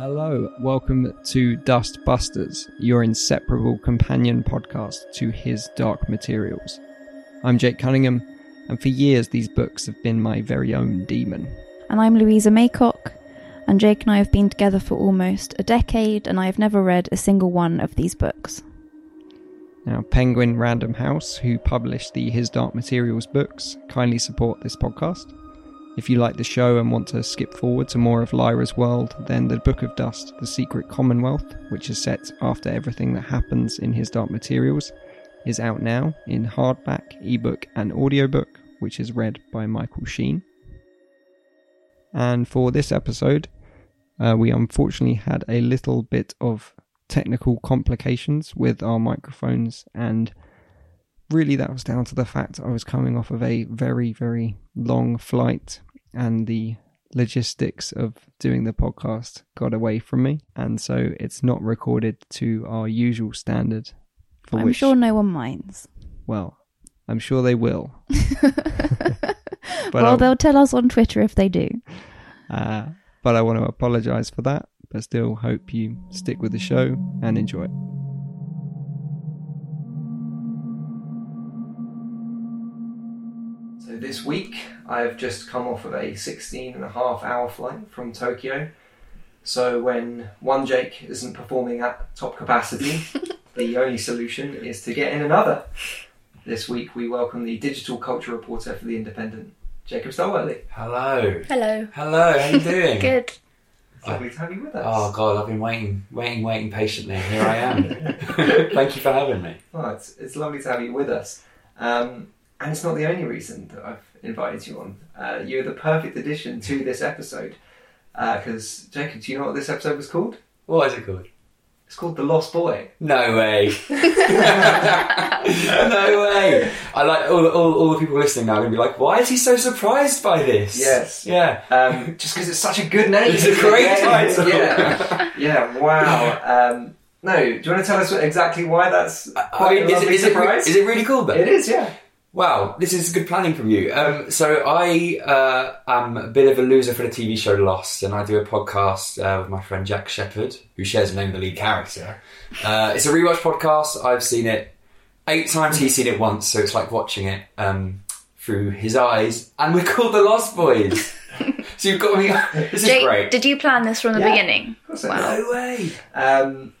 Hello, welcome to Dust Busters, your inseparable companion podcast to His Dark Materials. I'm Jake Cunningham, and for years these books have been my very own daemon. And I'm Louisa Maycock, and Jake and I have been together for almost a decade, and I have never read a single one of these books. Now, Penguin Random House, who published the His Dark Materials books, kindly support this podcast. If you like the show and want to skip forward to more of Lyra's world, then The Book of Dust, The Secret Commonwealth, which is set after everything that happens in His Dark Materials, is out now in hardback, ebook, and audiobook, which is read by Michael Sheen. And for this episode, uh, we unfortunately had a little bit of technical complications with our microphones, and really that was down to the fact I was coming off of a very, very long flight, and the logistics of doing the podcast got away from me, and so it's not recorded to our usual standard. For I'm which, sure no one minds. well, I'm sure they will. well, I- they'll tell us on Twitter if they do. Uh, but I want to apologize for that, but still hope you stick with the show and enjoy it. This week I've just come off of a 16 and a half hour flight from Tokyo. So when one Jake isn't performing at top capacity, the only solution is to get in another. This week we welcome the digital culture reporter for The Independent, Jacob Stolworthy. Hello. Hello. Hello, how are you doing? Good. It's lovely to have you with us. Oh god, I've been waiting, waiting, waiting patiently. Here I am. Thank you for having me. Well, it's, it's lovely to have you with us. Um, and it's not the only reason that I've invited you on. Uh, you're the perfect addition to this episode. Because, Jacob, do you know what this episode was called? What is it called? It's called The Lost Boy. No way. no way. I like all, all, all the people listening now are going to be like, why is he so surprised by this? Yes. Yeah. Um, just because it's such a good name. It's a great Yeah, title. Yeah. yeah, wow. Um, no, do you want to tell us exactly why that's I mean, a is, it, lovely is, it, re- surprise? is it really cool though? It is, yeah. Wow, this is good planning from you. Um, so I uh, am a bit of a loser for the TV show Lost, and I do a podcast uh, with my friend Jack Shepherd, who shares the name of the lead character. Uh, it's a rewatch podcast. I've seen it eight times. He's seen it once, so it's like watching it um, through his eyes. And we're called the Lost Boys. so you've got me. This is Jake, great. did you plan this from the Yeah. beginning? Of course I Wow. no way. Um,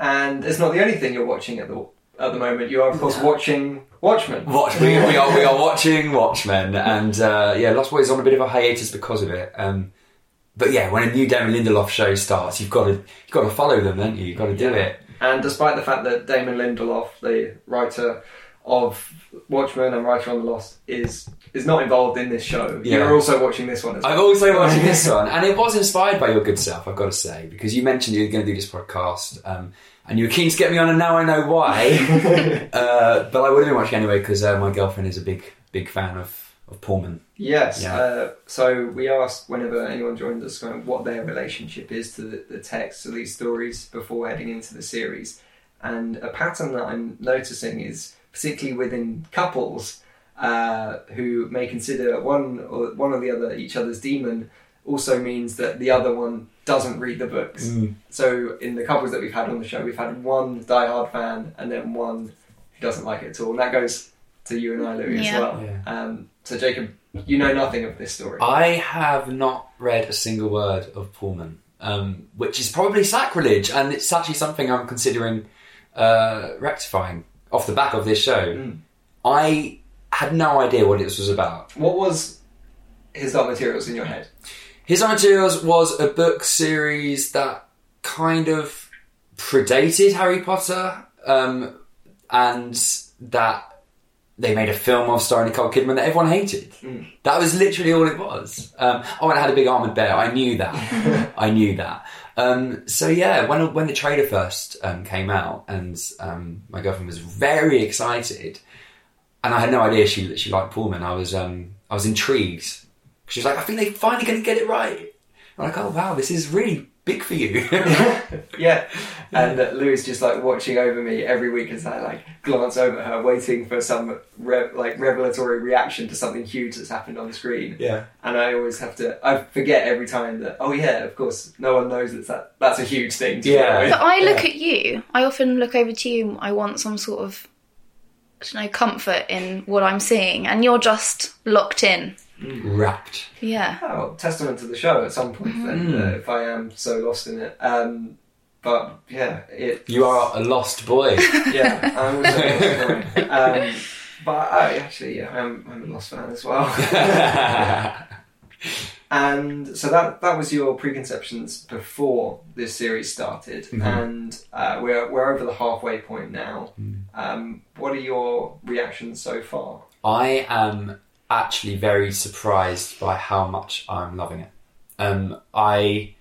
and it's not the only thing you're watching at the at the moment. You are, of course, watching Watchmen. Watch, we, we are we are watching Watchmen, and uh, yeah, Lost Boys is on a bit of a hiatus because of it. Um, but yeah, when a new Damon Lindelof show starts, you've got to you've got to follow them, don't you? You've got to do it. And despite the fact that Damon Lindelof, the writer of Watchmen and writer on The Lost, is is not involved in this show, Yeah. you're also watching this one as I've well. also watching this one, and it was inspired by your good self. I've got to say because you mentioned you were going to do this podcast, um, and you were keen to get me on, and now I know why. uh, but I would have been watching anyway because uh, my girlfriend is a big big fan of of Pullman. Yes. Yeah. Uh, so we asked whenever anyone joined us kind of what their relationship is to the, the text of these stories before heading into the series, and a pattern that I'm noticing is particularly within couples uh, who may consider one or one or the other each other's daemon also means that the other one doesn't read the books. So in the couples that we've had on the show, we've had one diehard fan and then one who doesn't like it at all, and that goes to you and I, Louis, as well. Yeah. Um, so Jacob, you know nothing of this story. I have not read a single word of Pullman, um, which is probably sacrilege, and it's actually something I'm considering uh, rectifying off the back of this show. Mm. I had no idea what this was about. What was his dark materials in your head? His Dark Materials was a book series that kind of predated Harry Potter, um, and that they made a film of starring Nicole Kidman that everyone hated. Mm. That was literally all it was. Um, oh, and it had a big armored bear. I knew that. I knew that. Um, so yeah, when when the trailer first um, came out, and um, my girlfriend was very excited, and I had no idea she she liked Pullman. I was um, I was intrigued. She was like, I think they're finally going to get it right. I'm like, oh wow, this is really big for you. yeah. And uh, Lou's just like watching over me every week as I like glance over her, waiting for some re- like revelatory reaction to something huge that's happened on the screen. yeah. And I always have to, I forget every time that, oh yeah, of course, no one knows that that that's a huge thing. To Yeah. But I look Yeah. at you. I often look over to you. I want some sort of, I don't know, comfort in what I'm seeing, and you're just locked in. Wrapped. Yeah. Oh, testament to the show at some point then, Mm. uh, if I am so lost in it. Um, but yeah, it You are a lost boy. yeah, I'm also a lost fan. Um, but I actually, yeah, I'm, I'm a lost fan as well. and so that that was your preconceptions before this series started, Mhm. and uh, we're we're over the halfway point now. Mm. Um, what are your reactions so far? I am actually very surprised by how much I'm loving it. Um, I,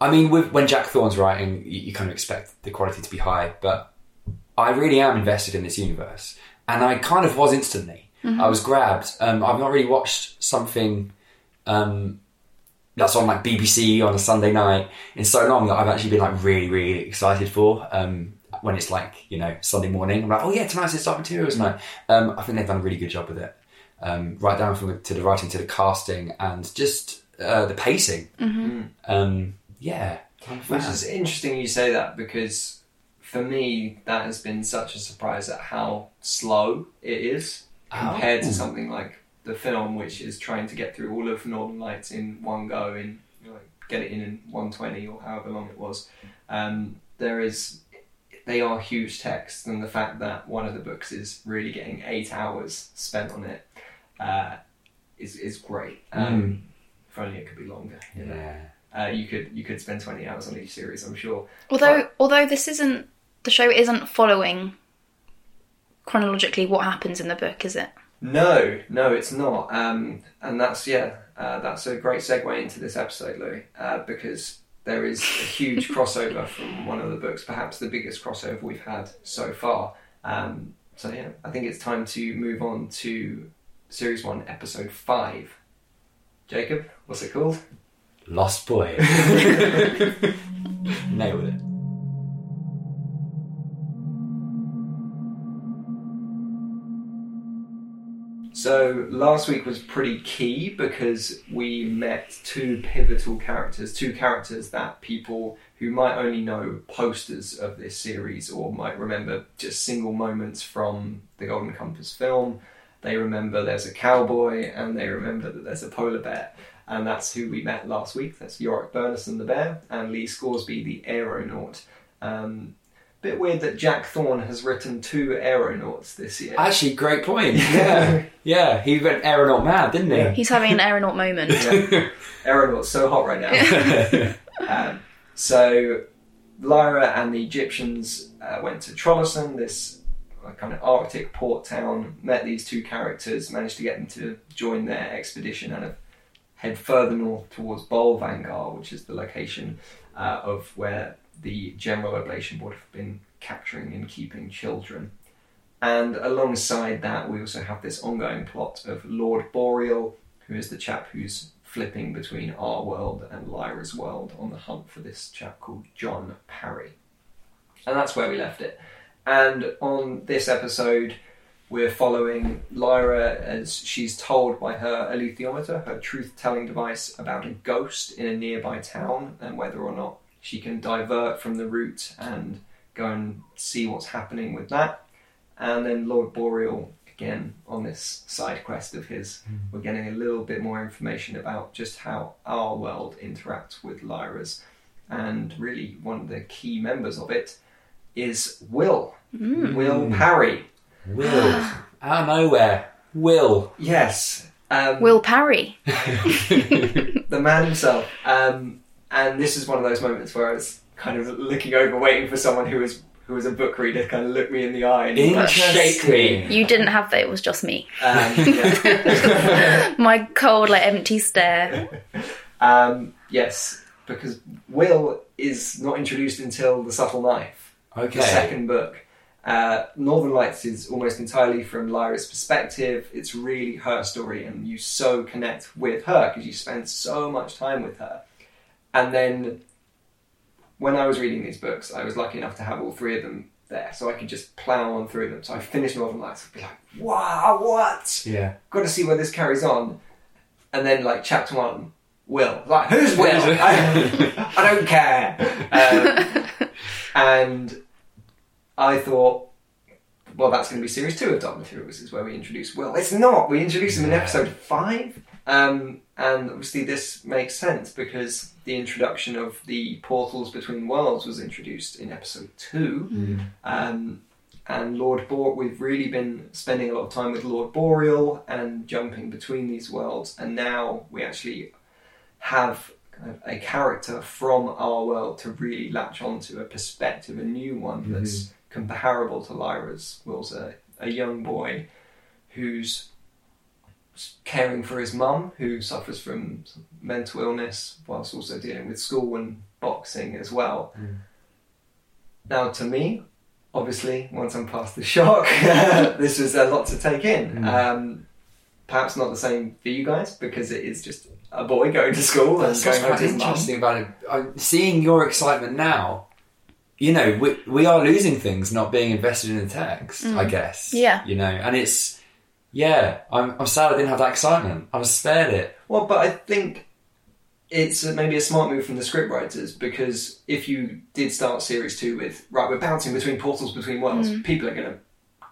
I mean, with, when Jack Thorne's writing, you, you kind of expect the quality to be high, but I really am invested in this universe, and I kind of was instantly. I was grabbed. Um, I've not really watched something um, that's on like BBC on a Sunday night in so long that I've actually been like really, really excited for. Um, when it's like you know Sunday morning, I'm like, oh yeah, tonight's the Dark Materials night. Um, I think they've done a really good job with it, um, right down from the, to the writing to the casting and just uh, the pacing. Um, yeah, I'm Which is interesting you say that because for me that has been such a surprise at how slow it is compared Oh. to something like the film, which is trying to get through all of Northern Lights in one go in you know, like get it in in 120 or however long it was. Um, there is they are huge texts, and the fact that one of the books is really getting eight hours spent on it uh, is is great. Um, If only it could be longer. You know? Yeah. Uh, you could you could spend 20 hours on each series, I'm sure. Although, although this isn't the show isn't following chronologically what happens in the book, is it? No, no, it's not. Um, and that's yeah, uh, that's a great segue into this episode, Louis, uh, because there is a huge crossover from one of the books, perhaps the biggest crossover we've had so far. Um, so yeah, I think it's time to move on to series one, episode five. Jacob, what's it called? Lost Boy. Nailed it. So last week was pretty key because we met two pivotal characters, two characters that people who might only know posters of this series or might remember just single moments from the Golden Compass film. They remember there's a cowboy and they remember that there's a polar bear. And that's who we met last week. That's Iorek Byrnison the bear and Lee Scoresby the aeronaut. Um, bit weird that Jack Thorne has written two aeronauts this year. Actually, great point. Yeah, yeah. He went aeronaut mad, didn't he? Yeah. He's having an aeronaut moment. Yeah. Aeronaut's so hot right now. um, so Lyra and the Gyptians uh, went to Trollesund, this uh, kind of Arctic port town, met these two characters, managed to get them to join their expedition and have head further north towards Bolvangar, which is the location uh, of where the General Oblation Board have been capturing and keeping children. And alongside that, we also have this ongoing plot of Lord Boreal, who is the chap who's flipping between our world and Lyra's world on the hunt for this chap called John Parry. And that's where we left it. And on this episode, we're following Lyra as she's told by her alethiometer, her truth telling device, about a ghost in a nearby town and whether or not she can divert from the route and go and see what's happening with that. And then Lord Boreal, again, on this side quest of his, hmm. we're getting a little bit more information about just how our world interacts with Lyra's. And really, one of the key members of it is Will. Will Parry. Will. Out of nowhere. Will. Yes. Um, Will Parry. the man himself. Um, and this is one of those moments where I was kind of looking over, waiting for someone who was who was a book reader to kind of look me in the eye and shake me. You didn't have that. It was just me. Um, yeah. My cold, like empty stare. um, yes, because Will is not introduced until the subtle knife. Okay. the second book. Uh, Northern Lights is almost entirely from Lyra's perspective. It's really her story, and you so connect with her because you spend so much time with her. And then when I was reading these books, I was lucky enough to have all three of them there, so I could just plow on through them. So I finished Northern Lights, I'd be like, wow, what? Yeah. Got to see where this carries on. And then, like, chapter one, Will. Like, who's Will? I, I don't care. Um, and I thought, well, that's going to be series two of Dark Materials, is where we introduce Will. It's not. We introduce him in episode five. Um, and obviously, this makes sense because the introduction of the portals between worlds was introduced in episode two. Um, and Lord Bor, we've really been spending a lot of time with Lord Boreal and jumping between these worlds, and now we actually have kind of a character from our world to really latch onto a perspective, a new one that's comparable to Lyra's. Will's a, a young boy who's caring for his mum, who suffers from mental illness, whilst also dealing with school and boxing as well. Mm. Now, to me, obviously, once I'm past the shock, this was a lot to take in. Mm. Um, perhaps not the same for you guys because it is just a boy going to school and That's what's going home to his mum. interesting about it. I'm seeing your excitement now. You know, we we are losing things not being invested in the text. I mm. guess. Yeah. You know, and it's yeah. I'm I'm sad I didn't have that excitement. I was spared it. Well, but I think it's maybe a smart move from the scriptwriters because if you did start series two with right, we're bouncing between portals between worlds, mm. people are going to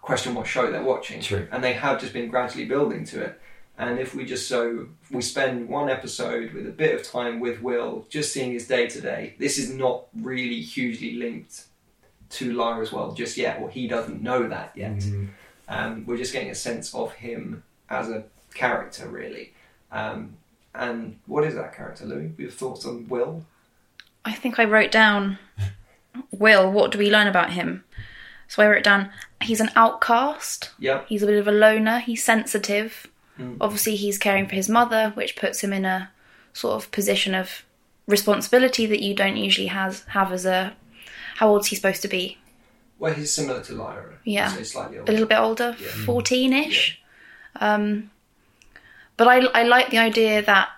question what show they're watching, True. and they have just been gradually building to it. And if we just so if we spend one episode with a bit of time with Will, just seeing his day to day, this is not really hugely linked to Lyra's world just yet, or he doesn't know that yet. Um, we're just getting a sense of him as a character, really. Um, and what is that character, Louis? Your thoughts on Will? I think I wrote down Will, what do we learn about him? So I wrote down he's an outcast. Yeah. He's a bit of a loner. He's sensitive. Mm. Obviously, he's caring for his mother, which puts him in a sort of position of responsibility that you don't usually has have as a. How old's he supposed to be? Well, he's similar to Lyra. Yeah. So he's slightly A little bit older, fourteen-ish. Um, but I I like the idea that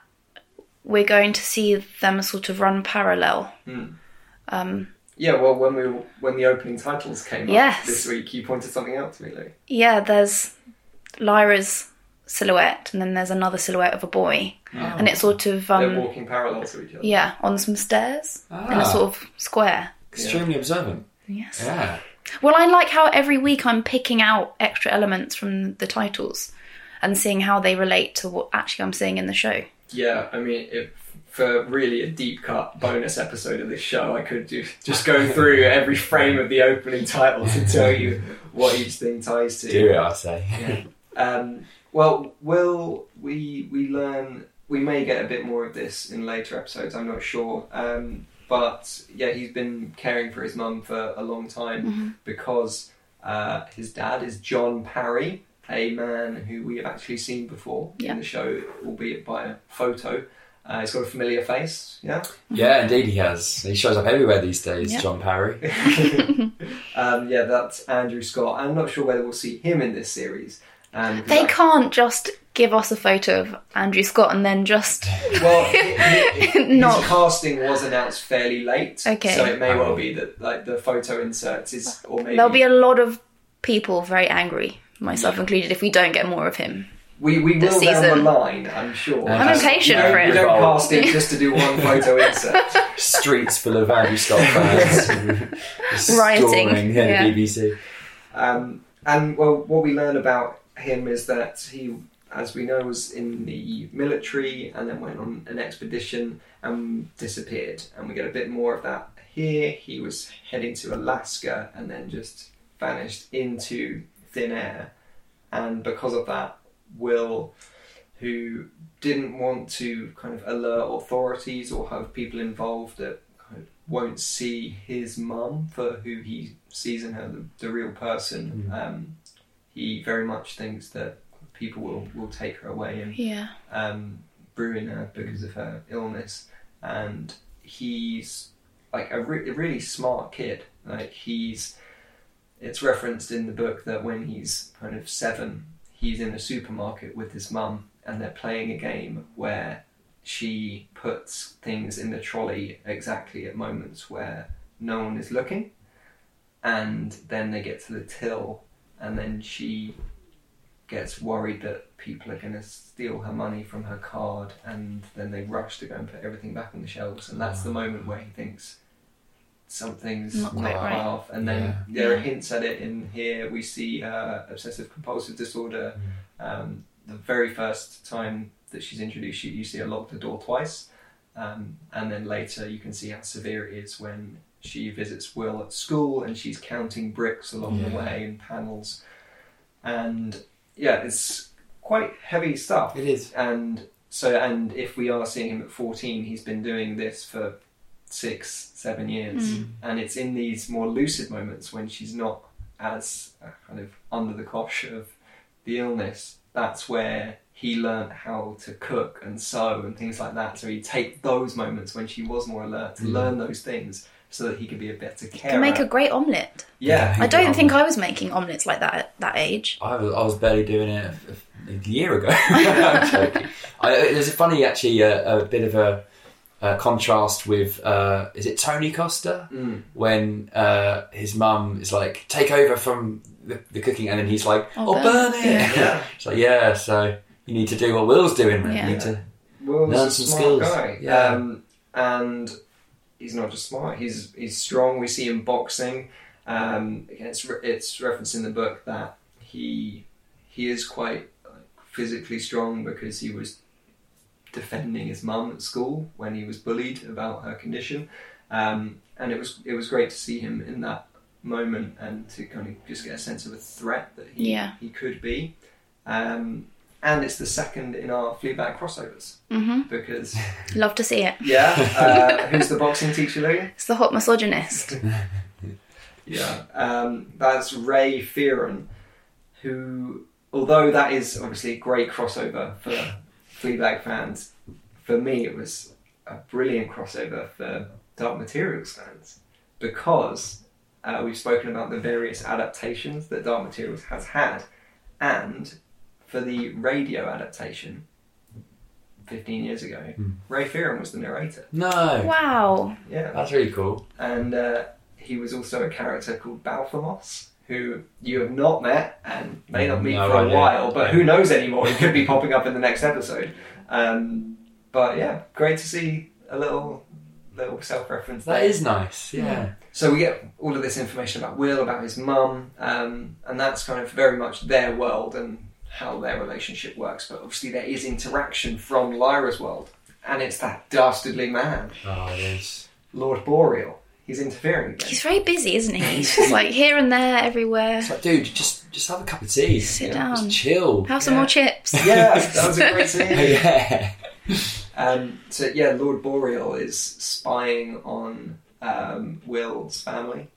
we're going to see them sort of run parallel. Mm. Um, Yeah, well, when we when the opening titles came Yes. up this week, you pointed something out to me, Louis. yeah, there's Lyra's silhouette, and then there's another silhouette of a boy, and it's sort of They're um, walking parallel to each other. yeah on some stairs in Ah. a sort of square. Extremely observant. Yes. Yeah. Well, I like how every week I'm picking out extra elements from the titles and seeing how they relate to what actually I'm seeing in the show. Yeah, I mean, if, for really a deep cut bonus episode of this show, I could do, just go through every frame of the opening title to tell you what each thing ties to. Do it, I say. Um, well, will we we learn? We may get a bit more of this in later episodes. I'm not sure. Um, but yeah, he's been caring for his mum for a long time because uh, his dad is John Parry, a man who we have actually seen before Yeah. in the show, albeit by a photo. Uh, he's got a familiar face, yeah. Yeah, indeed he has. He shows up everywhere these days, Yeah. John Parry. um, yeah, that's Andrew Scott. I'm not sure whether we'll see him in this series. Because They I- can't just give us a photo of Andrew Scott and then just Well, he- he- Not- his casting was announced fairly late, Okay. so it may well be that like the photo inserts is, or maybe there'll be a lot of people very angry, myself included, if we don't get more of him. we we this will down the line, I'm sure. I'm impatient you don't- for it. You don't cast him just to do one photo insert. Streets full of Andrew Scott fans. Rioting, storming, Yeah, yeah. BBC. Um, and well, what we learn about him is that he, as we know, was in the military and then went on an expedition and disappeared. And we get a bit more of that here. He was heading to Alaska and then just vanished into thin air. And because of that, Will, who didn't want to kind of alert authorities or have people involved that kind of won't see his mum for who he sees in her, the, the real person. Um, he very much thinks that people will, will take her away and Yeah. um, ruin her because of her illness. And he's like a, re- a really smart kid. Like he's, it's referenced in the book that when he's kind of seven, he's in a supermarket with his mum and they're playing a game where she puts things in the trolley exactly at moments where no one is looking, and then they get to the till, and then she gets worried that people are going to steal her money from her card, and then they rush to go and put everything back on the shelves, and that's the moment where he thinks something's Not not, quite quite right. off. And then Yeah. there are hints at it in here. We see uh, obsessive compulsive disorder. Um, the very first time that she's introduced, you, you see her lock the door twice, um, and then later you can see how severe it is when she visits Will at school and she's counting bricks along the way and panels, and yeah, it's quite heavy stuff. It is. And so, and if we are seeing him at 14, he's been doing this for six, seven years. Mm. And it's in these more lucid moments when she's not as uh, kind of under the cosh of the illness. That's where he learnt how to cook and sew and things like that. So he'd take those moments when she was more alert to Mm. learn those things so that he could be a better carer. Can make a great omelette. yeah. I don't Yeah. think I was making omelettes like that at that age. I was, I was barely doing it a, a year ago. I'm joking. I, there's a funny, actually, uh, a bit of a, a contrast with uh, is it Tony Costa Mm. when uh, his mum is like, "Take over from the, the cooking," and then he's like, Oh, "Oh, burn burn it." it!" Yeah. it's like, yeah, so you need to do what Will's doing. Then. Yeah. You need to Will's Learn a some smart skills. guy. Yeah. Um, and he's not just smart, he's he's strong. We see him boxing. Um, it's, re- it's referenced in the book that he he is quite like, physically strong because he was defending his mum at school when he was bullied about her condition. Um, and it was it was great to see him in that moment and to kind of just get a sense of a threat that he Yeah. he could be. Um, and it's the second in our Fleabag crossovers hmm because Love to see it. yeah, uh, who's the boxing teacher, Lee? It's the hot misogynist. Yeah, um, that's Ray Fearon, who, although that is obviously a great crossover for Fleabag fans, for me it was a brilliant crossover for Dark Materials fans because uh, we've spoken about the various adaptations that Dark Materials has had, and for the radio adaptation. 15 years ago, Hmm. Ray Fearon was the narrator. no. Wow. Yeah, That's really cool. and uh, he was also a character called Balthamos, who you have not met and may not meet No for a while, but who knows anymore? He could be popping up in the next episode. Um, but yeah, great to see a little little self reference That there. is nice. Yeah. So we get all of this information about Will, about his mum, um, and that's kind of very much their world and how their relationship works. But obviously there is interaction from Lyra's world, and it's that dastardly man, Oh, it is. Lord Boreal. He's interfering again. He's very busy, isn't he? He's just like here and there, everywhere. It's like, dude, just just have a cup of tea. Sit Yeah, down. Just chill. Have some Yeah. more chips. yeah, that was a great scene. yeah. Um, so yeah, Lord Boreal is spying on um, Will's family,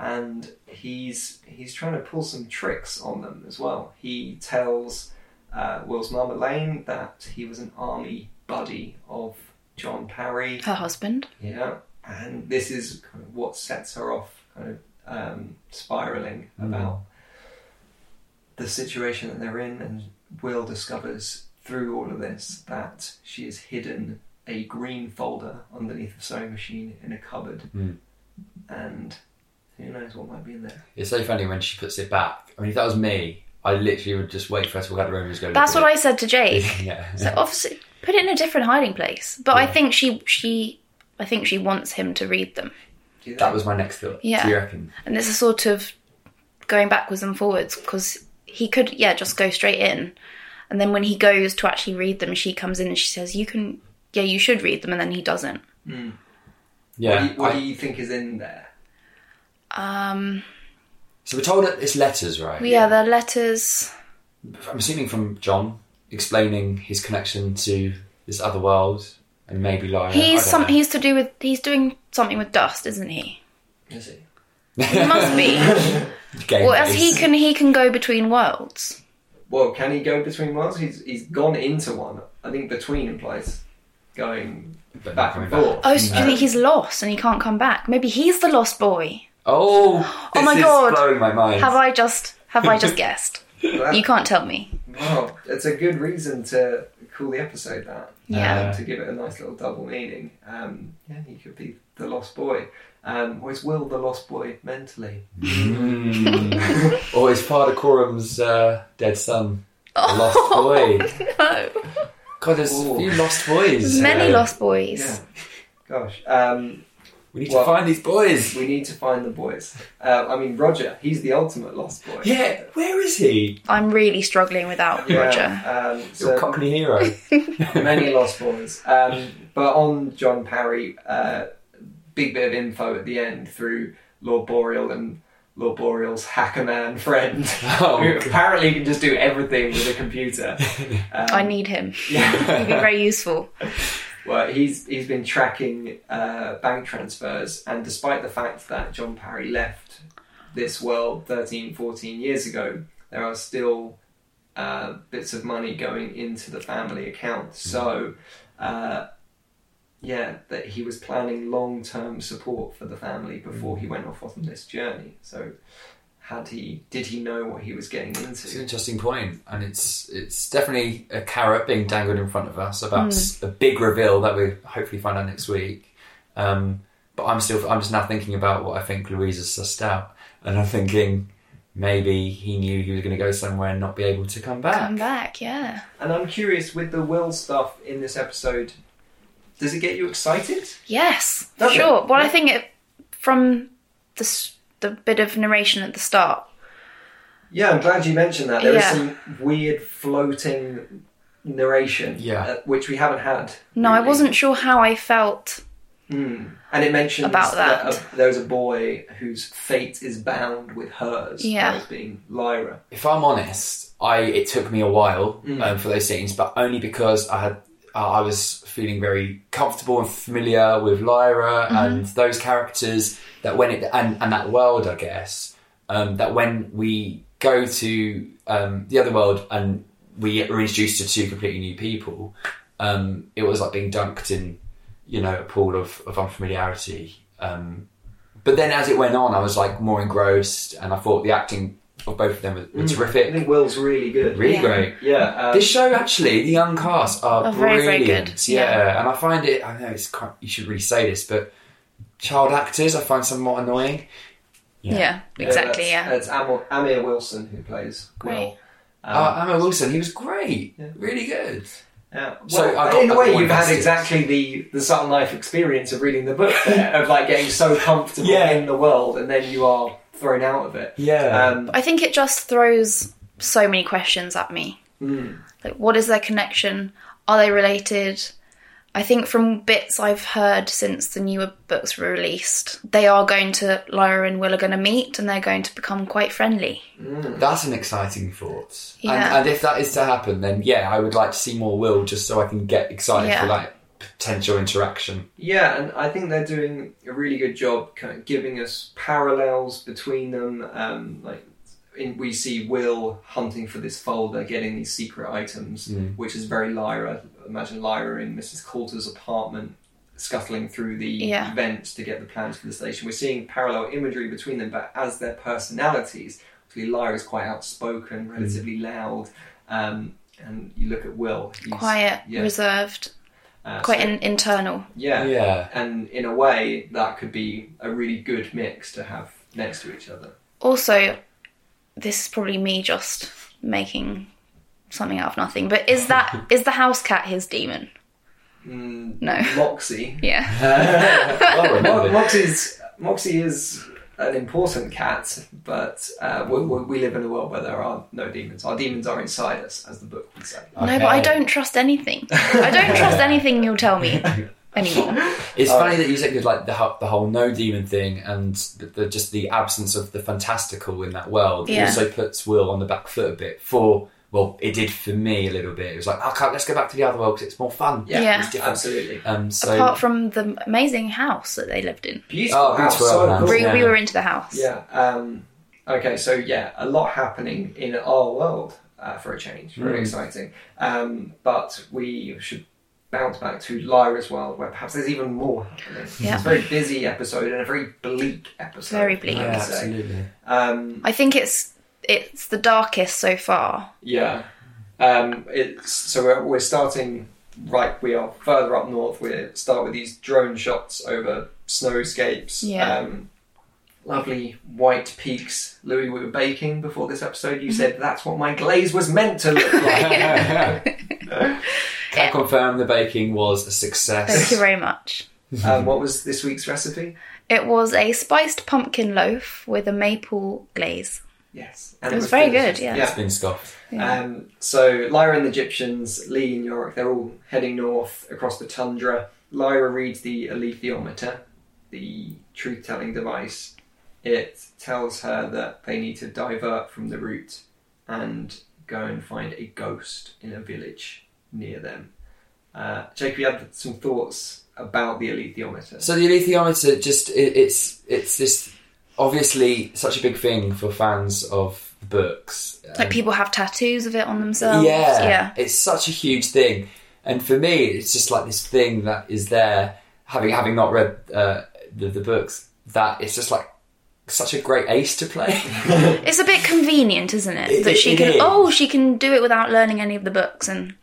and he's he's trying to pull some tricks on them as well. He tells uh, Will's mum Elaine that he was an army buddy of John Parry. Her husband. Yeah, and this is kind of what sets her off, kind of um, spiraling Mm. about the situation that they're in, and Will discovers through all of this that she has hidden a green folder underneath the sewing machine in a cupboard, Mm. and who knows what might be in there. It's so funny when she puts it back. I mean, if that was me, I literally would just wait for her to walk out the room and just go. That's what I said to Jake. Yeah. So obviously, put it in a different hiding place. But I think she she I think she wants him to read them, that was my next thought. Yeah. Do you reckon? and it's a sort of going backwards and forwards because he could yeah just go straight in, and then when he goes to actually read them, she comes in and she says you can yeah you should read them, and then he doesn't. Mm. Yeah. What, do you, what I- do you think is in there? Um, so we're told that it's letters, right? yeah, the letters. I'm assuming from John explaining his connection to this other world and maybe Lyra. He's I some know. he's to do with he's doing something with dust, isn't he? Is it? He must be. Game Well, as he can he can go between worlds. Well, can he go between worlds? He's he's gone into one. I think between implies going But back coming and forth. Oh, so do you think he's lost and he can't come back? Maybe he's the lost boy. Oh, Oh my this is God. blowing my mind. Have I just have I just guessed? that- You can't tell me. Well, it's a good reason to call the episode that. Yeah. Um, to give it a nice little double meaning. Um, yeah, he could be the lost boy. Um, or is Will the lost boy mentally? Mm. or is Father Coram's uh, dead son a lost boy? No. God, there's Ooh. a few lost boys. Many Uh, lost boys. Yeah. Gosh. Um, We need Well- to find these boys. we need to find the boys. Uh, I mean, Roger, he's the ultimate lost boy. Yeah, where is he? I'm really struggling without Roger. Um, Your so company hero. many lost boys. Um, but on John Parry, uh, big bit of info at the end through Lord Boreal and Lord Boreal's hacker man friend, Oh, who God. apparently can just do everything with a computer. Um, I need him. Yeah. He'd be very useful. Well, he's he's been tracking uh, bank transfers, and despite the fact that John Parry left this world 13, 14 years ago, there are still uh, bits of money going into the family account. So, uh, yeah, that he was planning long term support for the family before he went off on this journey. So, had he did he know what he was getting into? It's an interesting point, and it's it's definitely a carrot being dangled in front of us about a big reveal that we hopefully find out next week. Um, but I'm still I'm just now thinking about what I think Louisa's sussed out, and I'm thinking maybe he knew he was going to go somewhere and not be able to come back. Come back, yeah. And I'm curious with the will stuff in this episode. Does it get you excited? Yes, for Does it? sure. Well, I think it from the s- the bit of narration at the start. Yeah, I'm glad you mentioned that. There is Yeah. some weird floating narration, Yeah. uh, which we haven't had. No, I wasn't sure how I felt. Hmm. And it mentions About that. a- there's a boy whose fate is bound with hers. Yeah. hers being Lyra. If I'm honest, I it took me a while Mm. um, for those scenes, but only because I had uh, I was feeling very comfortable and familiar with Lyra and those characters that when it and, and that world, I guess um, that when we go to um, the other world and we are introduced to two completely new people, um, it was like being dunked in you know a pool of, of unfamiliarity. Um, but then as it went on, I was like more engrossed, and I thought the acting of both of them were, were Mm. I terrific, think Will's really good. really Yeah. great. Yeah. Um, This show actually, the young cast are Are very, very brilliant. good. Yeah. Yeah. and I find it. I know it's quite, you should really say this, but child actors I find somewhat annoying. Yeah, exactly. that's, Yeah, That's Amir, Amir Wilson who plays Great. Will. Um, Uh, Amir Wilson, he was great, Yeah. really good. Yeah. So Well, I got- in a way, you've had exactly the the Subtle Knife experience of reading the book there, of like getting so comfortable Yeah. in the world, and then you are thrown out of it. Yeah, Um, I think it just throws so many questions at me. mm, Like, what is their connection? Are they related? I think from bits I've heard since the newer books were released, they are going to Lyra and Will are going to meet, and they're going to become quite friendly. mm. that's an exciting thought. Yeah. And, and if that is to happen, then yeah, I would like to see more Will, just so I can get excited Yeah. for like potential interaction. Yeah, and I think they're doing a really good job, kind of giving us parallels between them. Um, like in, we see Will hunting for this folder, getting these secret items, Mm. which is very Lyra. Imagine Lyra in Mrs. Coulter's apartment, scuttling through the Yeah. vents to get the plans for the station. We're seeing parallel imagery between them, but as their personalities, obviously Lyra's quite outspoken, relatively loud. Um, and you look at Will, he's Quiet, yeah, reserved, uh, quite so- in- internal. yeah, Yeah, and in a way that could be a really good mix to have next to each other Also, this is probably me just making something out of nothing, but is that is the house cat his daemon? mm, No. moxie Yeah. well Mo- remembered. moxie's moxie is an important cat but uh, we, we we live in a world where there are no daemons our daemons are inside us as the book would say No, but I don't trust anything. I don't trust anything you'll tell me anymore. It's Oh. funny that you said with like the whole, the whole no daemon thing and the, the just the absence of the fantastical in that world Yeah. also puts Will on the back foot a bit. For well, it did for me a little bit. It was like, okay, let's go back to the other world because it's more fun. yeah, Yeah. it's different. absolutely Um, so Apart from the amazing house that they lived in. beautiful, Oh, house, so cool. We, Yeah. we were into the house. yeah um, okay so yeah a lot happening in our world uh, for a change very Mm. exciting um, but we should bounce back to Lyra's world where perhaps there's even more happening Yeah. it's a very busy episode and a very bleak episode Very bleak. Yeah, absolutely. Um, I think it's it's the darkest so far. yeah Um, it's, so we're, we're starting right. We are further up north. We start with these drone shots over snowscapes. Yeah. Um, lovely white peaks. Louis, we were baking before this episode. You said that's what my glaze was meant to look like. Can confirm the baking was a success. Thank you very much. um, what was this week's recipe? It was a spiced pumpkin loaf with a maple glaze. Yes, And It was very good, yeah. It's been scoffed. Yeah. Um, so Lyra and the Gyptians, Lee and Iorek, they're all heading north across the tundra. Lyra reads the alethiometer, the truth-telling device. It tells her that they need to divert from the route and go and find a ghost in a village near them. Uh, Jake, you had some thoughts about the alethiometer. So the alethiometer, just it, it's it's this obviously such a big thing for fans of books. like people have tattoos of it on themselves. yeah, Yeah. it's such a huge thing, and for me, it's just like this thing that is there. Having having not read uh, the the books, that it's just like such a great ace to play. It's a bit convenient, isn't it? It- that she it can is. oh, she can do it without learning any of the books and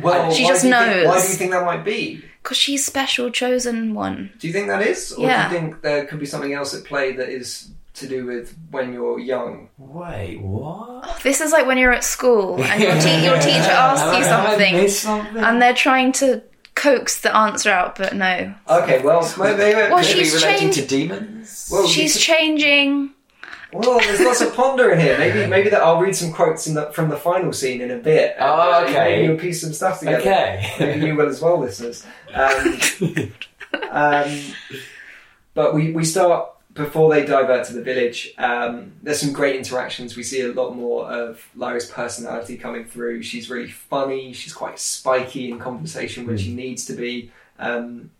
Well, She just you think- knows. why do you think that might be? Because she's special chosen one. Do you think that is, or Yeah. do you think there could be something else at play that is to do with when you're young? Wait, what? Oh, this is like when you're at school and your, te- your teacher asks you something something? and they're trying to coax the answer out, but no. Okay, well, maybe, Well, Could it be she's relating changed- to daemons? well, She's you- changing. Well, there's lots of ponder in here. Maybe, maybe that I'll read some quotes in the, from the final scene in a bit. and, Oh, uh, okay. Maybe you'll piece some stuff together. okay. Maybe you will as well, listeners. Um, um, but we, we start before they divert to the village. Um, there's some great interactions. We see a lot more of Lyra's personality coming through. She's really funny. She's quite spiky in conversation when she needs to be. Um,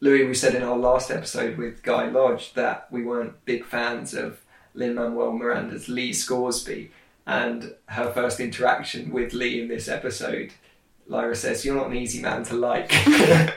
Louis, we said in our last episode with Guy Lodge that we weren't big fans of Lin Manuel Miranda's Lee Scoresby, and her first interaction with Lee in this episode. Lyra says, "You're not an easy man to like."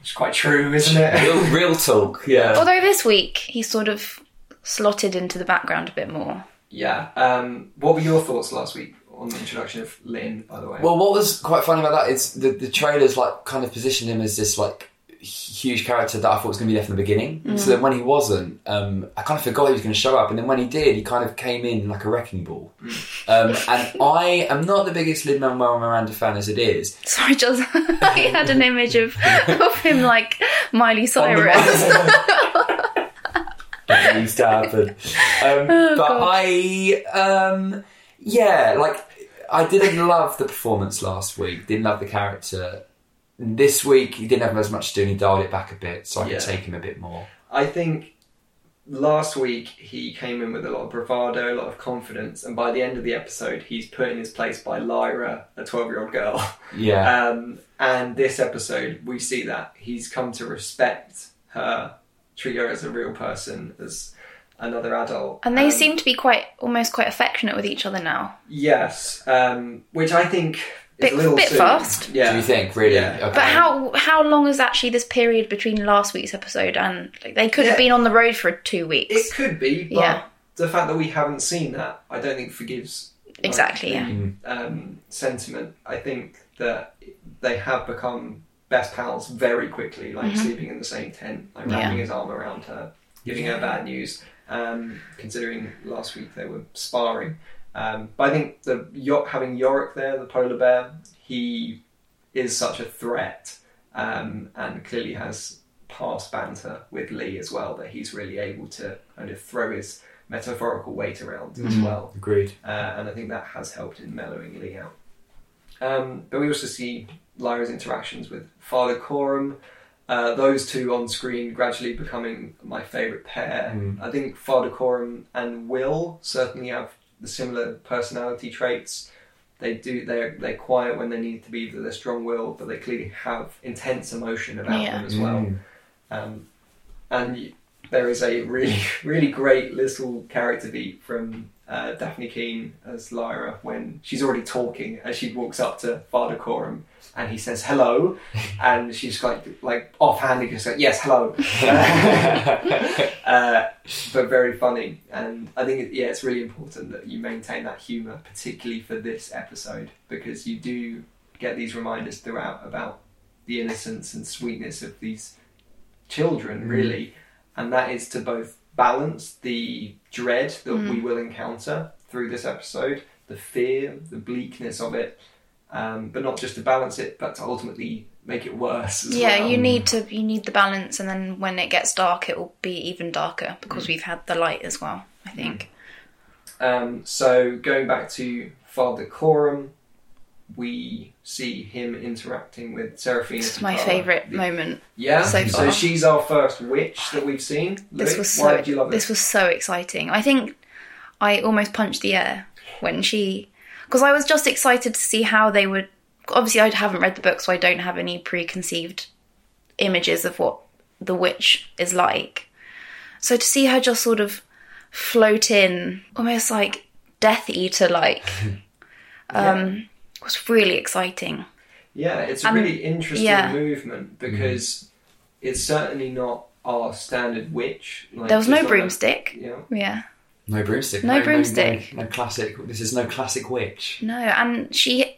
It's quite true, isn't it? real, real talk, yeah. Although this week he sort of slotted into the background a bit more. Yeah. Um, what were your thoughts last week on the introduction of Lin? By the way. Well, what was quite funny about that is the, the trailers like kind of positioned him as this like huge character that I thought was going to be there from the beginning. So then when he wasn't, um, I kind of forgot he was going to show up, and then when he did, he kind of came in like a wrecking ball. Um, and I am not the biggest Lin Manuel Miranda fan as it is. Sorry, just I had an image of, of him like Miley Cyrus. That used to happen. Um, Oh, but God. I, um, yeah, like I didn't love the performance last week. Didn't love the character. This week he didn't have as much to do, and he dialed it back a bit, so I Yeah. could take him a bit more. I think last week he came in with a lot of bravado, a lot of confidence, and by the end of the episode, he's put in his place by Lyra, a twelve-year-old girl. Yeah, Um, and this episode, we see that he's come to respect her, treat her as a real person, as another adult, And they Um, seem to be quite almost quite affectionate with each other now. yes, um, which I think is Bit- a little bit soon. fast. Yeah, do you think really? Yeah. Okay. But how how long is actually this period between last week's episode and like, they could have been on the road for two weeks? It could be, but Yeah. the fact that we haven't seen that, I don't think forgives like, Exactly, yeah. um, sentiment. I think that they have become best pals very quickly, like Mhm. sleeping in the same tent, like Yeah. wrapping his arm around her, giving her bad news. Um, considering last week they were sparring, um, but I think the having Iorek there, the polar bear, he is such a threat, um, and clearly has past banter with Lee as well that he's really able to kind of throw his metaphorical weight around as Mhm. well. Agreed. Uh, and I think that has helped in mellowing Lee out. Um, but we also see Lyra's interactions with Father Coram. Uh, those two on screen gradually becoming my favourite pair. Mm. I think Father Coram and Will certainly have the similar personality traits. They do they're they're quiet when they need to be, they're strong willed, but they clearly have intense emotion about Yeah. them as well. Mm. Um, and y- there is a really, really great little character beat from uh, Dafne Keen as Lyra when she's already talking as she walks up to Father Coram and he says hello, and she's like like offhanded, just like yes, hello, uh, but very funny. And I think it, yeah, it's really important that you maintain that humour, particularly for this episode, because you do get these reminders throughout about the innocence and sweetness of these children, Mm. really, and that is to both balance the dread that Mm. we will encounter through this episode, the fear, the bleakness of it, um, but not just to balance it, but to ultimately make it worse. As yeah, well. you need to you need the balance, and then when it gets dark, it will be even darker because we've had the light as well. I think. Um, so going back to Father Coram, we see him interacting with Serafina. It's my favourite moment. Yeah, so so she's our first witch that we've seen. This was so why did you love this was so exciting. I think I almost punched the air when she because I was just excited to see how they would. Obviously, I haven't read the book, so I don't have any preconceived images of what the witch is like. So to see her just sort of float in, almost like Death Eater like, um, was really exciting. Yeah, it's a Um, really interesting yeah. movement because it's certainly not our standard witch. Like, There was no broomstick. A, yeah. Yeah. No broomstick. No broomstick. No, no classic. This is no classic witch. No, and she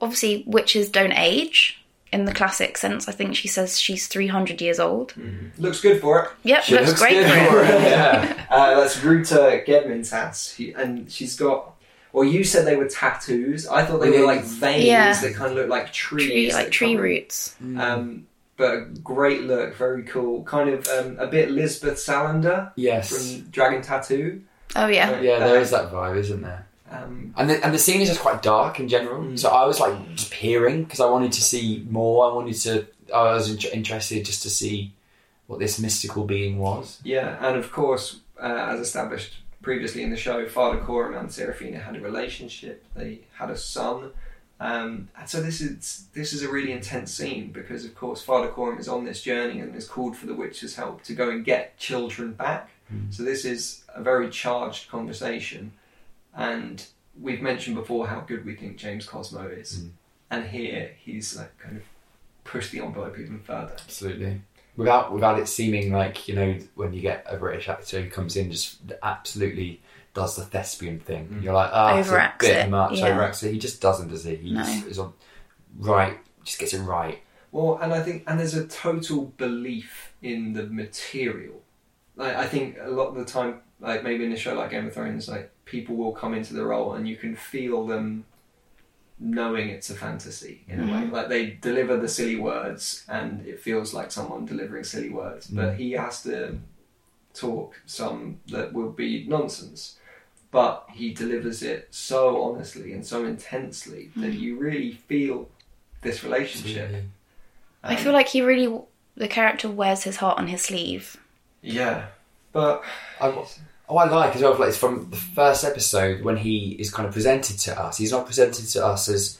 obviously witches don't age in the classic sense. I think she says she's three hundred years old. Looks good for it. Yep, She looks, great good for it. Yeah. Uh, that's Ruta Gedmintas, and she's got. Well, you said they were tattoos. I thought they were like veins Yeah. that kind of look like trees, Tree, like that tree come- roots. Um, but a great look, very cool. Kind of um, a bit Lisbeth Salander Yes. from Dragon Tattoo. Oh yeah, Yeah, there is that vibe, isn't there? Um, And the, and the scene is just quite dark in general. Mm. So I was like just peering because I wanted to see more. I wanted to. I was in- interested just to see what this mystical being was. yeah, and of course, uh, as established previously in the show, Father Coram and Serafina had a relationship. They had a son. Um, and so this is this is a really intense scene because, of course, Father Coram is on this journey and is called for the witch's help to go and get children back. Mm. So this is a very charged conversation, and we've mentioned before how good we think James Cosmo is, Mm. and here he's like kind of pushed the envelope even further. Absolutely. Without without it seeming like you know when you get a British actor who comes in just absolutely does the thespian thing. Mm. You're like, ah, it's a bit it, much. yeah. Overacts it. He just doesn't, does he? He No. just is on right. Just gets it right. Well, and I think, and there's a total belief in the material. Like, I think a lot of the time, like maybe in a show like Game of Thrones, like people will come into the role and you can feel them knowing it's a fantasy in a way. Mhm. Like they deliver the silly words and it feels like someone delivering silly words, but Mm. he has to talk some that will be nonsense. But he delivers it so honestly and so intensely that you really feel this relationship. Absolutely. I Um, feel like he really the character wears his heart on his sleeve. Yeah, but I, oh, I like as well. Like it's from the first episode when he is kind of presented to us. He's not presented to us as,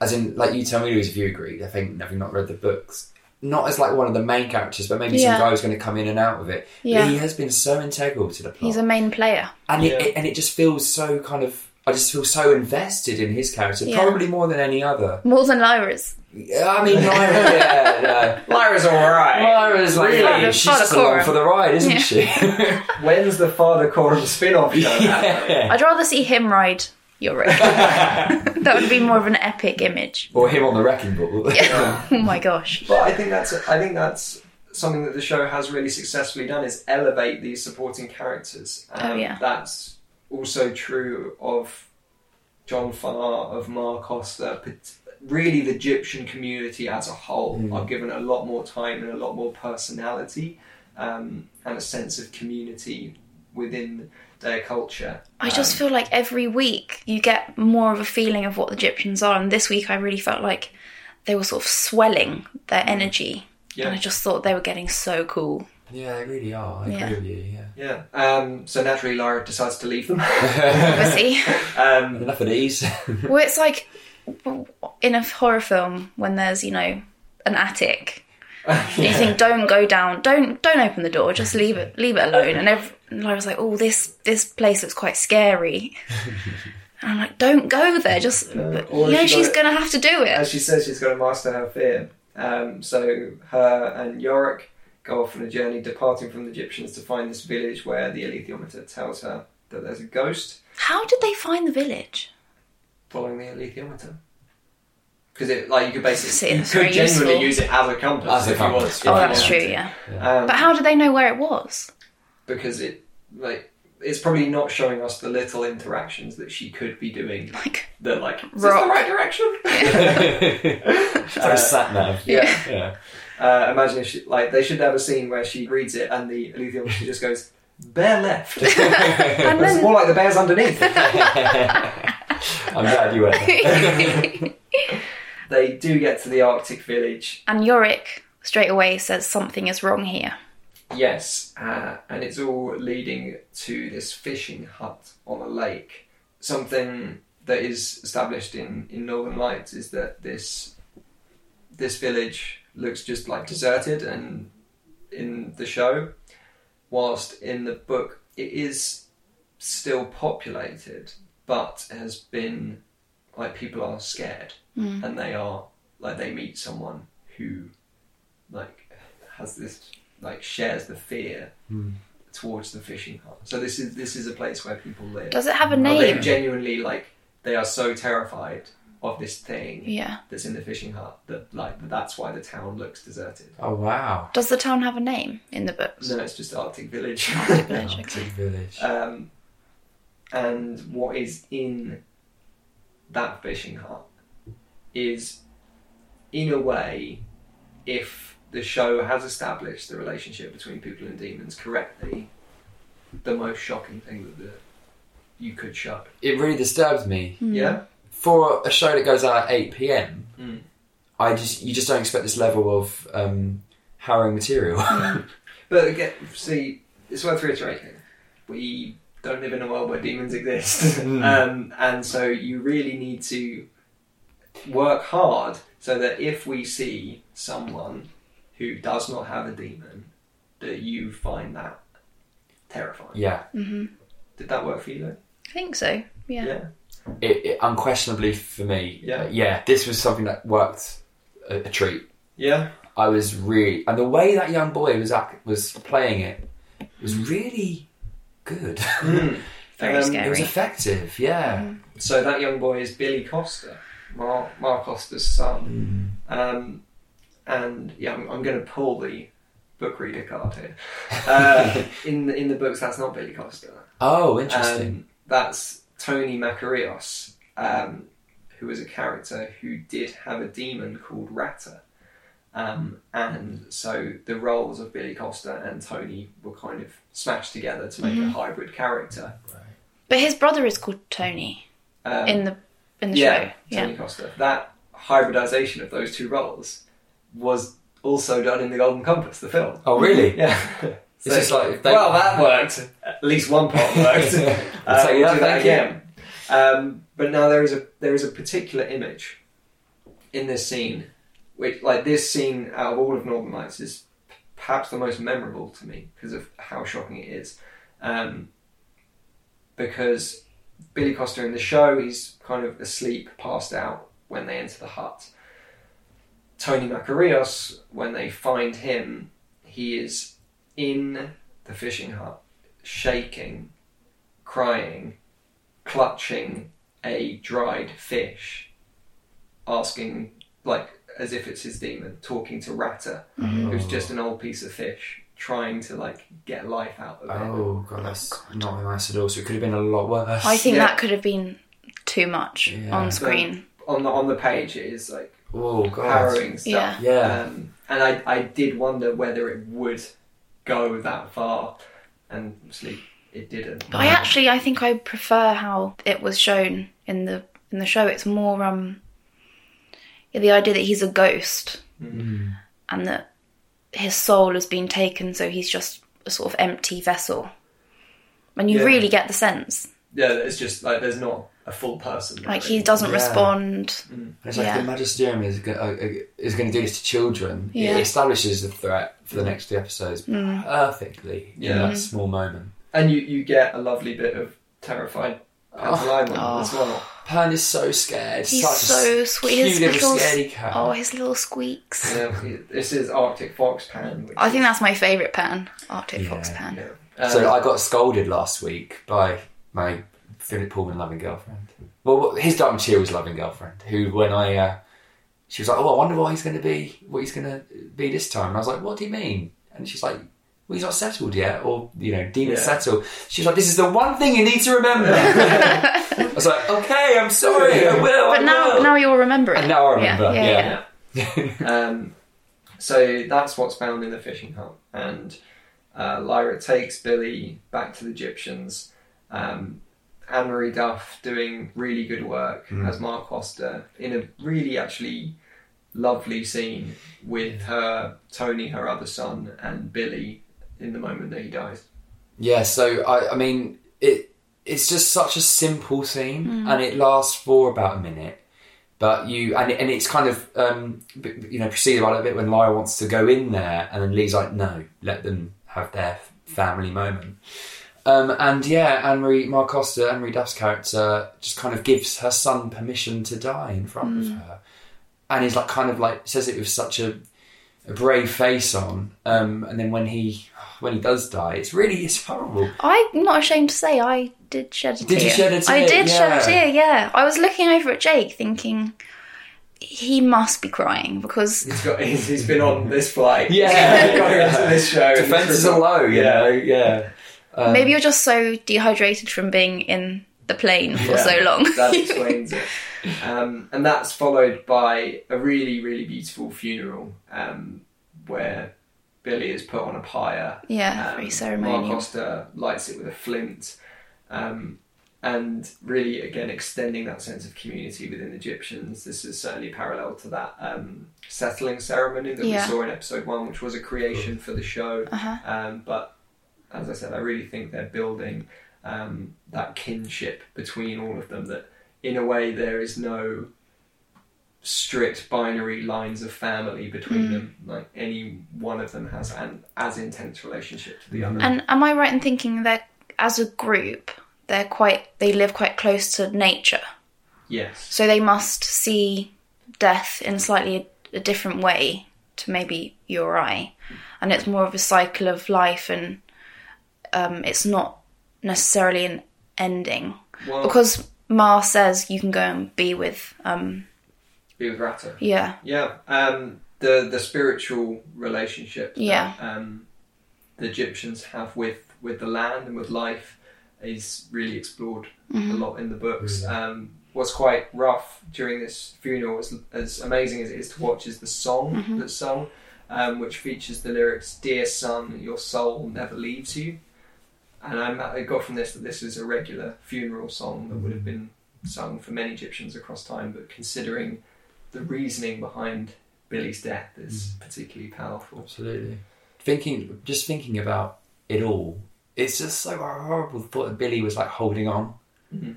as in like you tell me, Louise, if you agree. I think having not read the books, not as like one of the main characters, but maybe Yeah. some guy who's going to come in and out of it. Yeah, He has been so integral to the plot, he's a main player. and Yeah. it, it and it just feels so kind of. I just feel so invested in his character, Yeah. probably more than any other. More than Lyra's. Yeah, I mean, Lyra, yeah, no. Lyra's alright. Lyra's like, Really? yeah, she's Father just along for the ride, isn't Yeah. she? When's the Father Coram spin-off show? yeah. I'd rather see him ride Iorek. that would be more of an epic image. Or him on the wrecking ball. oh my gosh. But I think that's I think that's something that the show has really successfully done is elevate these supporting characters. Um, Oh, yeah. That's also true of John Faa, of Ma Costa, really the Gyptian community as a whole Mm. are given a lot more time and a lot more personality um, and a sense of community within their culture. I just Um, feel like every week you get more of a feeling of what the Gyptians are, and this week I really felt like they were sort of swelling their energy, yeah. and I just thought they were getting so cool. Yeah, they really are. I Yeah. agree with you. Yeah. Yeah. Um, so naturally, Lyra decides to leave them. Obviously, um, Enough of these. well, it's like in a horror film when there's you know an attic. And you think, don't go down, don't don't open the door, just leave it leave it alone. And, ev- and Lyra's like, oh, this this place looks quite scary. And I'm like, don't go there. Just, Yeah. but, you know, she she's got- going to have to do it. As she says, she's going to master her fear. Um, so her and Iorek go off on a journey departing from the Gyptians to find this village where the alethiometer tells her that there's a ghost How did they find the village? following the alethiometer. Because it, like, you could basically, See, you that's could very genuinely useful. use it as a compass. As a if you compass, want- if yeah. Oh, that's true, to. yeah. Um, But how did they know where it was? because it, like, it's probably not showing us the little interactions that she could be doing. Like, That, like, is this the right direction? Very sat nav. yeah. Yeah. Uh, imagine if she, like, they should have a scene where she reads it and the alethiometer just goes, bear left. and it's more like the bears underneath. I'm glad you went they do get to the Arctic village, and Iorek straight away says something is wrong here. yes, uh, and it's all leading to this fishing hut on a lake. Something that is established in, in Northern Lights is that this this village looks just like deserted, and in the show, whilst in the book it is still populated, but has been like people are scared Mm. and they are like they meet someone who like has this like shares the fear Hmm. towards the fishing hut. So this is this is a place where people live. Does it have a Or they name? genuinely like they are so terrified of this thing Yeah. that's in the fishing hut that like that's why the town looks deserted. Oh wow. Does the town have a name in the books? No, it's just Arctic Village. Arctic Village, Arctic village. um, and what is in that fishing hut is, in a way, if the show has established the relationship between people and daemons correctly, the most shocking thing that the, you could show. It really disturbs me. Mm. Yeah. For a show that goes out at 8 p.m., Mm. I just you just don't expect this level of um, harrowing material. But again, see, it's worth reiterating. We don't live in a world where daemons exist. Mm. um, and so you really need to work hard so that if we see someone who does not have a daemon, that you find that terrifying. yeah, hmm Did that work for you though? I think so. Yeah. Yeah. It, it unquestionably for me. Yeah. uh, yeah, this was something that worked a, a treat. Yeah. I was really, and the way that young boy was act, was playing it was really good. Very Um, scary. it was effective. Yeah. So that young boy is Billy Costa, Ma, Ma Costa's son. Um, and yeah, I'm, I'm going to pull the book reader card here. Uh, in the, in the books, that's not Billy Costa. Oh, interesting. Um, that's Tony Makarios, um, who was a character who did have a daemon called Ratter. Um, and so the roles of Billy Costa and Tony were kind of smashed together to make a hybrid character. But his brother is called Tony Um, in the in the yeah, show. Yeah. Tony Costa. That hybridization of those two roles was also done in The Golden Compass, the film. oh, really? Yeah. It's just like they- well, that worked. At least one part worked. I'll take we'll that, do that again. Um, but now there is a there is a particular image in this scene, which like this scene out of all of Northern Lights is p- perhaps the most memorable to me because of how shocking it is. Um, because Billy Costa in the show, he's kind of asleep, passed out when they enter the hut. Tony Makarios, when they find him, he is in the fishing hut, shaking, crying, clutching a dried fish, asking, like, as if it's his daemon, talking to Ratter, who's just an old piece of fish, trying to, like, get life out of it. Oh god, that's not nice at all. So it could have been a lot worse. I think Yeah. that could have been too much Yeah. on screen. On the, on the page, it is, like, Oh god. harrowing stuff. Yeah. Yeah. Um, and I, I did wonder whether it would go that far, and obviously it didn't. But I actually I think I prefer how it was shown in the in the show. It's more um yeah, the idea that he's a ghost Mm. and that his soul has been taken, so he's just a sort of empty vessel. And you Yeah. really get the sense, Yeah, it's just like there's not a full person. there like he doesn't Yeah. respond. And It's like Yeah. the Magisterium is go- uh, uh, is going to do this to children. Yeah. It establishes the threat for the next two episodes Mm. perfectly Yeah. in that small moment. And you, you get a lovely bit of terrified pantomime Oh. as well. Pan is so scared. He's Such a so sweet. Cute His little little, scaredy cat. oh, his little squeaks. Yeah, this is Arctic Fox Pan. Which I think that's my favourite pan, Arctic Fox pan. Yeah. Um, So I got scolded last week by my Philip Pullman loving girlfriend. Well, his Dark was loving girlfriend, who when I, uh, she was like, "Oh, I wonder what he's going to be, what he's going to be this time." And I was like, "What do you mean?" And she's like, "Well, he's not settled yet, or you know, deemed Yeah. settled." She's like, "This is the one thing you need to remember." I was like, "Okay, I'm sorry, I will." But I now, will." now you'll remember it. And now I remember, Yeah, yeah, yeah. yeah. um, so that's what's found in the fishing hut, and uh, Lyra takes Billy back to the Gyptians. Um, Anne Marie Duff doing really good work Mm. as Ma Costa in a really actually lovely scene with her Tony, her other son, and Billy in the moment that he dies. Yeah, so I, I mean, it it's just such a simple scene, and it lasts for about a minute. But you and and it's kind of um, you know preceded by a bit when Lyra wants to go in there, and then Lee's like, no, let them have their family moment. Um, and yeah, Anne Marie Ma Costa, Anne Marie Duff's character, just kind of gives her son permission to die in front of her, and he's like kind of like says it with such a, a brave face on. Um, and then when he when he does die, it's really it's horrible. I'm not ashamed to say I did shed a tear. Did you shed a I tear? I did shed a tear, yeah. I was looking over at Jake thinking he must be crying because He's got he's, he's been on this flight. Yeah. going into this show. Defenses are low, you Yeah. know. Yeah. Um, maybe you're just so dehydrated from being in the plane for Yeah. so long. that explains it. Um, and that's followed by a really, really beautiful funeral um, where Billy is put on a pyre. yeah, Um, very Ma ceremonial. Costa lights it with a flint. Um, and really, again, extending that sense of community within Gyptians. This is certainly parallel to that um, settling ceremony that Yeah. we saw in episode one, which was a creation for the show. Uh-huh. Um, but as I said, I really think they're building um, that kinship between all of them. That in a way there is no strict binary lines of family between Mm. them. Like any one of them has an as intense relationship to the other. And am I right in thinking that as a group they're quite they live quite close to nature? yes. So they must see death in slightly a, a different way to maybe you or I. And it's more of a cycle of life and um, it's not necessarily an ending. Well, Because Ma says you can go and be with um be with Ratter. yeah. Yeah. Um, the the spiritual relationship Yeah. um, the Gyptians have with with the land and with life is really explored a lot in the books. Um, what's quite rough during this funeral, as, as amazing as it is to watch, is the song that's sung, um, which features the lyrics "Dear son, your soul never leaves you." And I'm, I got from this that this is a regular funeral song that would have been sung for many Gyptians across time, but considering the reasoning behind Billy's death is particularly powerful. Absolutely. Thinking, just thinking about it all, it's just so horrible. The thought that Billy was like holding on, Mhm.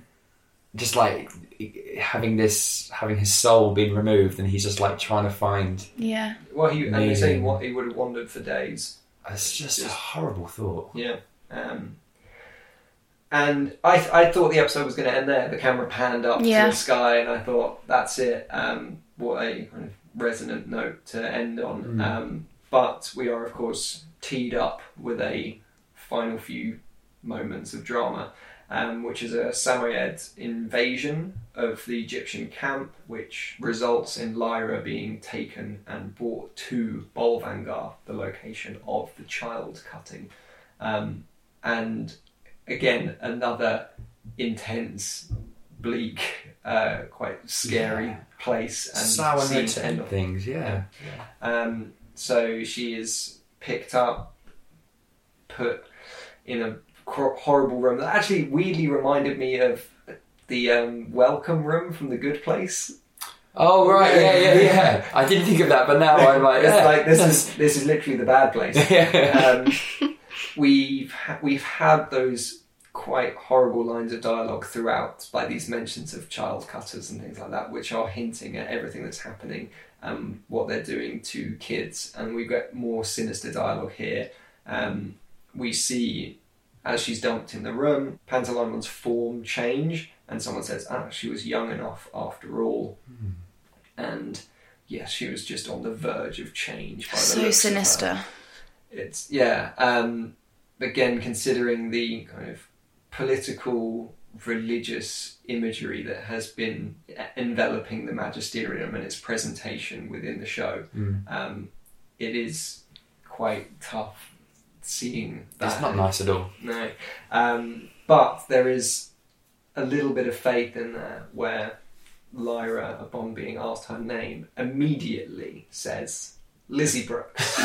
just like having this, having his soul being removed, and he's just like trying to find. Yeah. Well, he and they say Amazing. what he would have wandered for days. It's just a horrible thought. Yeah. Um, and I, I thought the episode was going to end there. The camera panned up Yeah. to the sky, and I thought that's it. Um, what a kind of resonant note to end on. Mm. Um, but we are, of course, teed up with a final few moments of drama, um, which is a Samoyed invasion of the Gyptian camp, which results in Lyra being taken and brought to Bolvangar, the location of the child cutting. Um, and again, another intense, bleak, uh, quite scary Yeah. place and Sour notes to end and things, yeah. Um, so she is picked up, put in a horrible room that actually weirdly reminded me of the um, welcome room from The Good Place. Oh right, yeah, yeah, yeah. I didn't think of that, but now I'm like, it's yeah, like this is this is literally the bad place. um, we've ha- we've had those quite horrible lines of dialogue throughout, like these mentions of child cutters and things like that, which are hinting at everything that's happening, and what they're doing to kids, and we get more sinister dialogue here. Um, we see as she's dumped in the room, Pantalaimon's form change, and someone says, "Ah, she was young enough after all," and yes, she was just on the verge of change. By the So looks of her. sinister. It's yeah. Um, again, considering the kind of political, religious imagery that has been enveloping the magisterium and its presentation within the show, Mm. um, it is quite tough seeing that. It's not nice at all. No, um, but there is a little bit of faith in there where Lyra, upon being asked her name, immediately says Lizzie Brooks.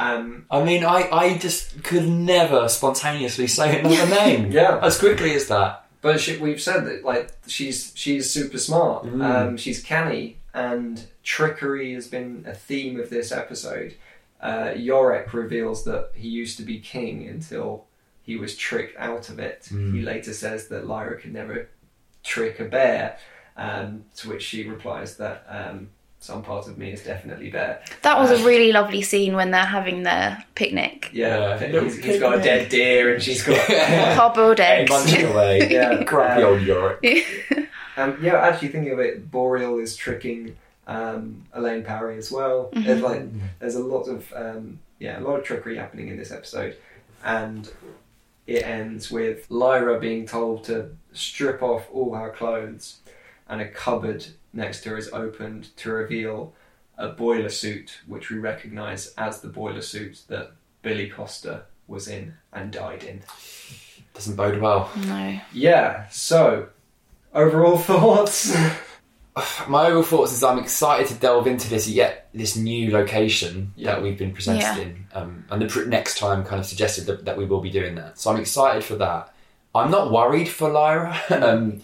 Um, I mean, I, I just could never spontaneously say another name. Yeah. As quickly as that. But she, we've said that like she's she's super smart. Mm. Um, she's canny, and trickery has been a theme of this episode. Uh, Iorek reveals that he used to be king until he was tricked out of it. Mm. He later says that Lyra could never trick a bear, um, to which she replies that um, some part of me is definitely there. That was Uh, a really lovely scene when they're having their picnic. Yeah, Yeah. he's, he's got a dead deer, and she's got Hard-boiled eggs. Munching away. Yeah. Grumpy old Iorek. Um, yeah, actually thinking of it, Boreal is tricking um, Elaine Parry as well. There's like there's a lot of um, yeah a lot of trickery happening in this episode, and it ends with Lyra being told to strip off all her clothes, and a cupboard next to her is opened to reveal a boiler suit, which we recognise as the boiler suit that Billy Costa was in and died in. Doesn't bode well. No. Yeah. So, overall thoughts. My overall thoughts is I'm excited to delve into this yet this new location Yeah. that we've been presented Yeah. in, um, and the pr- next time kind of suggested that, that we will be doing that. So I'm excited for that. I'm not worried for Lyra, um,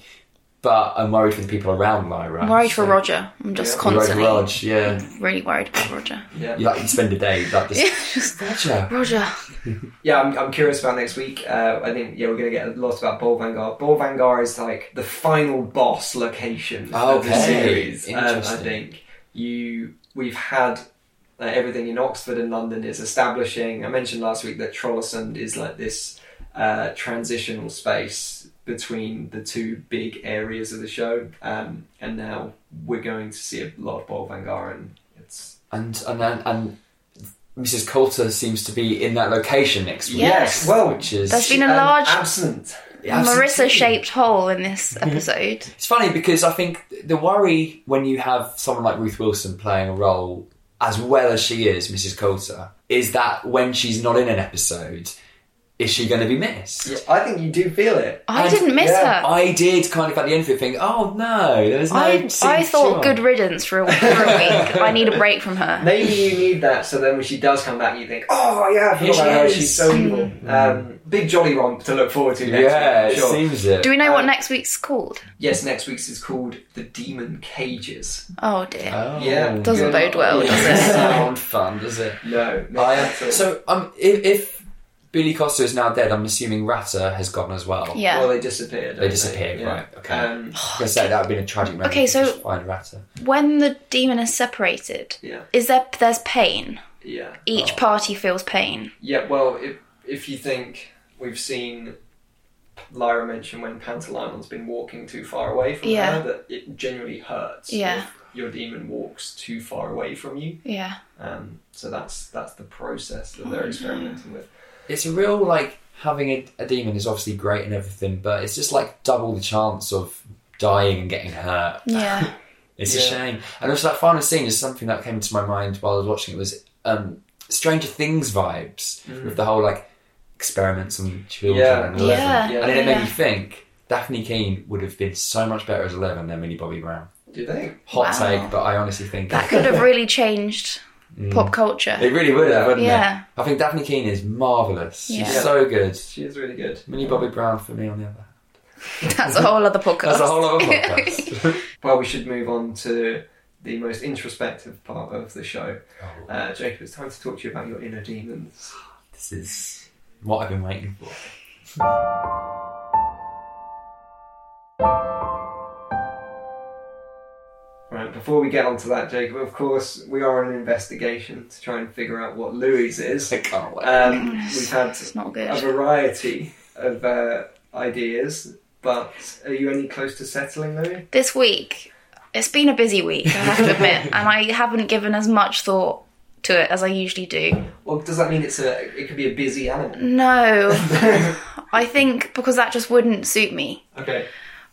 but I'm worried for the people around Lyra. I'm worried for Roger. I'm just Yeah. You're worried for constantly Rog, yeah. really worried about Roger. yeah. You like you spend a day like just Roger. Roger. Yeah, I'm, I'm curious about next week. Uh, I think yeah, we're going to get a lot about Bolvangar. Bolvangar is like the final boss location of the Okay, series. Um, I think you we've had uh, everything in Oxford and London is establishing. I mentioned last week that Trollesund is like this uh, transitional space between the two big areas of the show, um, and now we're going to see a lot of Bolvangar, and it's And and then and Mrs. Coulter seems to be in that location next week. Yes. well, which is There's been a large absent. Marisa shaped hole in this episode. It's funny because I think the worry when you have someone like Ruth Wilson playing a role as well as she is, Mrs. Coulter, is that when she's not in an episode, is she going to be missed? Yeah, I think you do feel it. I And- didn't miss yeah, her. I did kind of at the end of it think, oh no, there's no. I, I thought chew good riddance for a, for a week. I need a break from her. Maybe you need that, so then when she does come back, you think, "Oh yeah, I forgot about her. She's so evil." Um, big jolly romp to look forward to next Yeah, week. it Sure. seems it. Do we know what Um, next week's called? Yes, next week's is called the Daemon Cages. Oh dear. Oh. Yeah, Doesn't good. bode well, Yeah. does Doesn't it? sound fun, does it? No, not I, at so um, if, if Billy Costa is now dead, I'm assuming Ratter has gone as well. Yeah. well, they disappeared. They don't disappeared, Yeah. right, okay. Um, I was going to say that would be a tragic moment. Okay, so- you just find Ratter. when the daemon is separated, yeah, is there there's pain? yeah, Each Oh. party feels pain. yeah. Well, if if you think we've seen Lyra mention when Pantalaimon's been walking too far away from Yeah. her, that it genuinely hurts. Yeah. if your daemon walks too far away from you. Yeah. Um, so that's that's the process that Oh, they're experimenting with. It's a real like having a, a daemon is obviously great and everything, but it's just like double the chance of dying and getting hurt. Yeah. It's a shame. And also that final scene is something that came to my mind while I was watching it was um, Stranger Things vibes Mm. with the whole like experiments on children Yeah. and Eleven. Yeah. Yeah. And then it made Yeah. me think Dafne Keen would have been so much better as Eleven than Millie Bobby Brown. Do you think? Hot Wow. take, but I honestly think That could have really changed Mm. pop culture. It really would have, wouldn't Yeah. it? I think Dafne Keen is marvellous. She's Yeah. so good. She is really good. Millie Bobby Brown for me on the other. Hand. That's a whole other podcast. That's a whole other podcast. Well, we should move on to the most introspective part of the show. Oh, Uh, Jacob, it's time to talk to you about your inner daemons. this is what I've been waiting for. Right, right, before we get onto that, Jacob, of course, we are on an investigation to try and figure out what Louis is. I can't wait. Um, we've had It's not a variety of uh, ideas, but are you any close to settling, Louis? This week, it's been a busy week, I have to admit, and I haven't given as much thought to it as I usually do. Well, does that mean it's a? It could be a busy animal. No, I think because that just wouldn't suit me. Okay.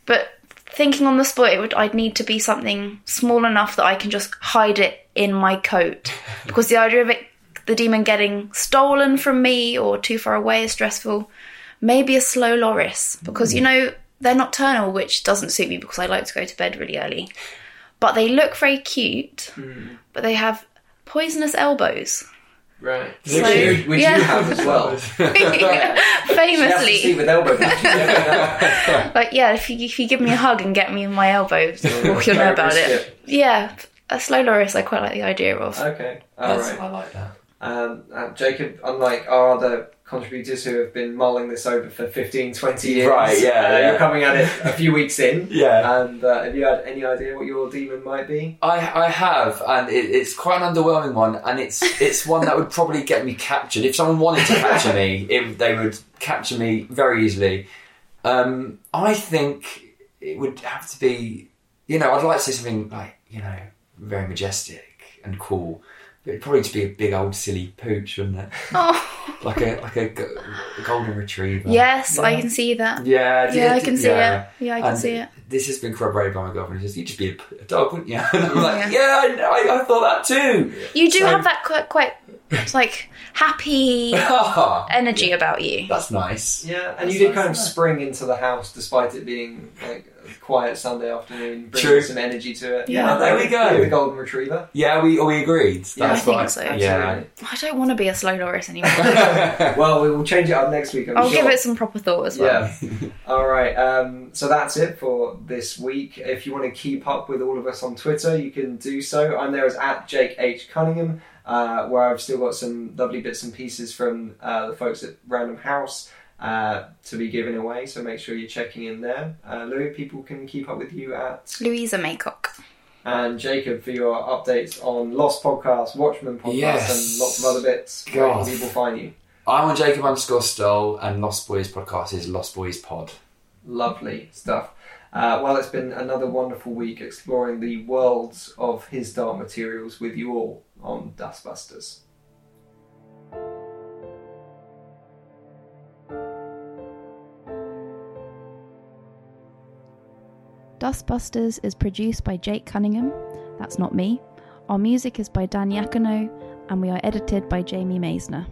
But thinking on the spot, it would I'd need to be something small enough that I can just hide it in my coat. Because the idea of it, the daemon getting stolen from me or too far away is stressful. Maybe a slow loris because you mm. know they're nocturnal, which doesn't suit me because I like to go to bed really early. But they look very cute, mm. but they have poisonous elbows. Right. So, which which yeah. you have as well. You have Famously, with elbow patches. yeah, if you, if you give me a hug and get me in my elbows, you'll know about it. Yeah, a slow loris I quite like the idea of. Okay. All That's- right. I like that. Um, uh, Jacob, unlike our other contributors who have been mulling this over for 15, 20 years, Right, yeah, uh, yeah. you're coming at it a few weeks in. Yeah. And uh, have you had any idea what your daemon might be? I, I have, and it, it's quite an underwhelming one, and it's it's one that would probably get me captured. If someone wanted to capture me, it, they would capture me very easily. Um, I think it would have to be, you know, I'd like to say something like, you know, very majestic and cool. It'd probably just be a big old silly pooch, wouldn't it? Oh, Like a like a, go- golden retriever. yes, I can see that. Yeah, Yeah, I can see yeah. it. Yeah, I can And see it. This has been corroborated by my girlfriend. She says, "You'd just be a, dog, wouldn't you?" And I'm like, "Yeah, I, I, I thought that too." You do So- have that quite, quite like happy energy about you. That's nice. Yeah, and That's you did nice, kind of isn't it? spring into the house despite it being like a quiet Sunday afternoon, bringing True. some energy to it. Yeah, there we go. The golden retriever. Yeah, we we agreed. Yeah, That's I think fine. so. Yeah. I don't want to be a slow loris anymore. Well, we will change it up next week. I'm I'll sure. give it some proper thought as well. Yeah. All right. Um, so that's it for this week. If you want to keep up with all of us on Twitter, you can do so. I'm there as at Jake H Cunningham, uh, where I've still got some lovely bits and pieces from uh, the folks at Random House uh, to be given away. So make sure you're checking in there. Uh, Louis, people can keep up with you at Louisa Maycock. and Jacob for your updates on Lost Podcast, Watchmen Podcast, Yes. and lots of other bits. Where God. can people find you? I'm on Jacob underscore Stoll, and Lost Boys podcast is Lost Boys Pod. Lovely stuff. Uh, well, it's been another wonderful week exploring the worlds of his dark materials with you all on Dustbusters. Dustbusters is produced by Jake Cunningham. That's not me. Our music is by Dan Yacono, and we are edited by Jamie Maisner.